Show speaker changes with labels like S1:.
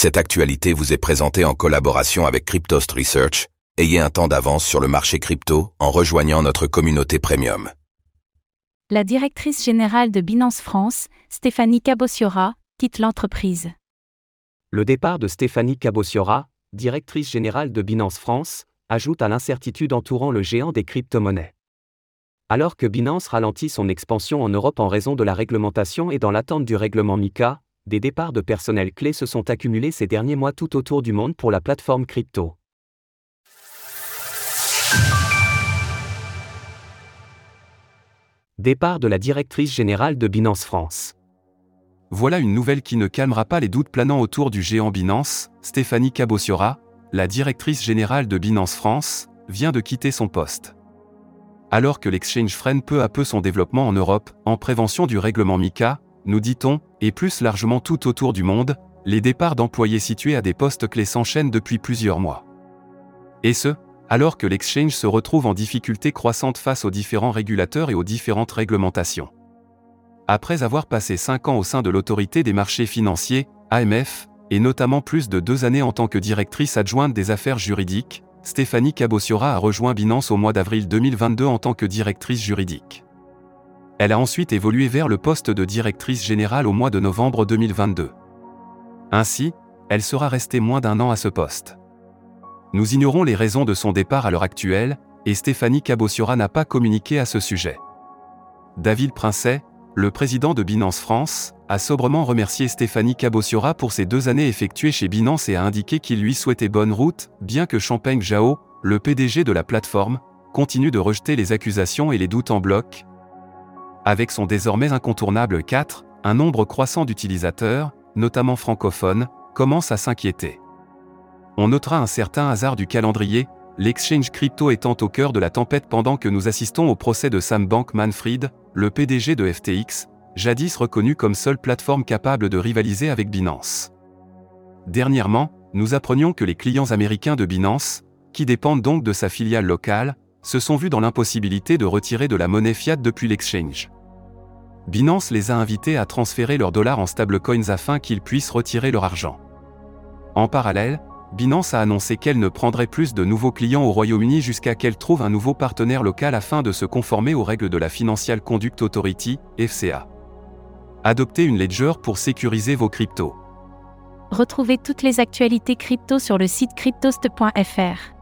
S1: Cette actualité vous est présentée en collaboration avec Cryptost Research. Ayez un temps d'avance sur le marché crypto en rejoignant notre communauté premium.
S2: La directrice générale de Binance France, Stéphanie Cabossiora, quitte l'entreprise.
S3: Le départ de Stéphanie Cabossiora, directrice générale de Binance France, ajoute à l'incertitude entourant le géant des crypto-monnaies. Alors que Binance ralentit son expansion en Europe en raison de la réglementation et dans l'attente du règlement MICA, des départs de personnel clés se sont accumulés ces derniers mois tout autour du monde pour la plateforme crypto. Départ de la directrice générale de Binance France.
S4: Voilà une nouvelle qui ne calmera pas les doutes planant autour du géant Binance, Stéphanie Cabossiora, la directrice générale de Binance France, vient de quitter son poste. Alors que l'exchange freine peu à peu son développement en Europe, en prévention du règlement MICA, nous dit-on, et plus largement tout autour du monde, les départs d'employés situés à des postes clés s'enchaînent depuis plusieurs mois. Et ce, alors que l'exchange se retrouve en difficulté croissante face aux différents régulateurs et aux différentes réglementations. Après avoir passé cinq ans au sein de l'autorité des marchés financiers, AMF, et notamment plus de deux années en tant que directrice adjointe des affaires juridiques, Stéphanie Cabossiora a rejoint Binance au mois d'avril 2022 en tant que directrice juridique. Elle a ensuite évolué vers le poste de directrice générale au mois de novembre 2022. Ainsi, elle sera restée moins d'un an à ce poste. Nous ignorons les raisons de son départ à l'heure actuelle, et Stéphanie Cabossiora n'a pas communiqué à ce sujet. David Princet, le président de Binance France, a sobrement remercié Stéphanie Cabossiora pour ses deux années effectuées chez Binance et a indiqué qu'il lui souhaitait bonne route, bien que Champagne Zhao, le PDG de la plateforme, continue de rejeter les accusations et les doutes en bloc, avec son désormais incontournable 4, un nombre croissant d'utilisateurs, notamment francophones, commence à s'inquiéter. On notera un certain hasard du calendrier, l'exchange crypto étant au cœur de la tempête pendant que nous assistons au procès de Sam Bankman-Fried, le PDG de FTX, jadis reconnu comme seule plateforme capable de rivaliser avec Binance. Dernièrement, nous apprenions que les clients américains de Binance, qui dépendent donc de sa filiale locale, se sont vus dans l'impossibilité de retirer de la monnaie fiat depuis l'exchange. Binance les a invités à transférer leurs dollars en stablecoins afin qu'ils puissent retirer leur argent. En parallèle, Binance a annoncé qu'elle ne prendrait plus de nouveaux clients au Royaume-Uni jusqu'à qu'elle trouve un nouveau partenaire local afin de se conformer aux règles de la Financial Conduct Authority, FCA. Adoptez une ledger pour sécuriser vos cryptos.
S2: Retrouvez toutes les actualités crypto sur le site cryptost.fr.